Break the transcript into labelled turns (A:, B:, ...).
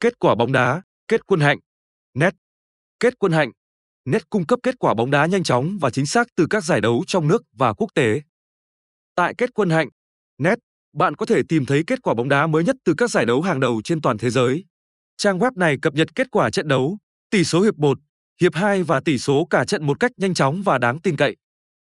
A: Kết quả bóng đá, kết quân hạnh. Net. Kết quân hạnh. Net cung cấp kết quả bóng đá nhanh chóng và chính xác từ các giải đấu trong nước và quốc tế. Tại Kết quân hạnh. Net, bạn có thể tìm thấy kết quả bóng đá mới nhất từ các giải đấu hàng đầu trên toàn thế giới. Trang web này cập nhật kết quả trận đấu, tỷ số hiệp 1, hiệp 2 và tỷ số cả trận một cách nhanh chóng và đáng tin cậy.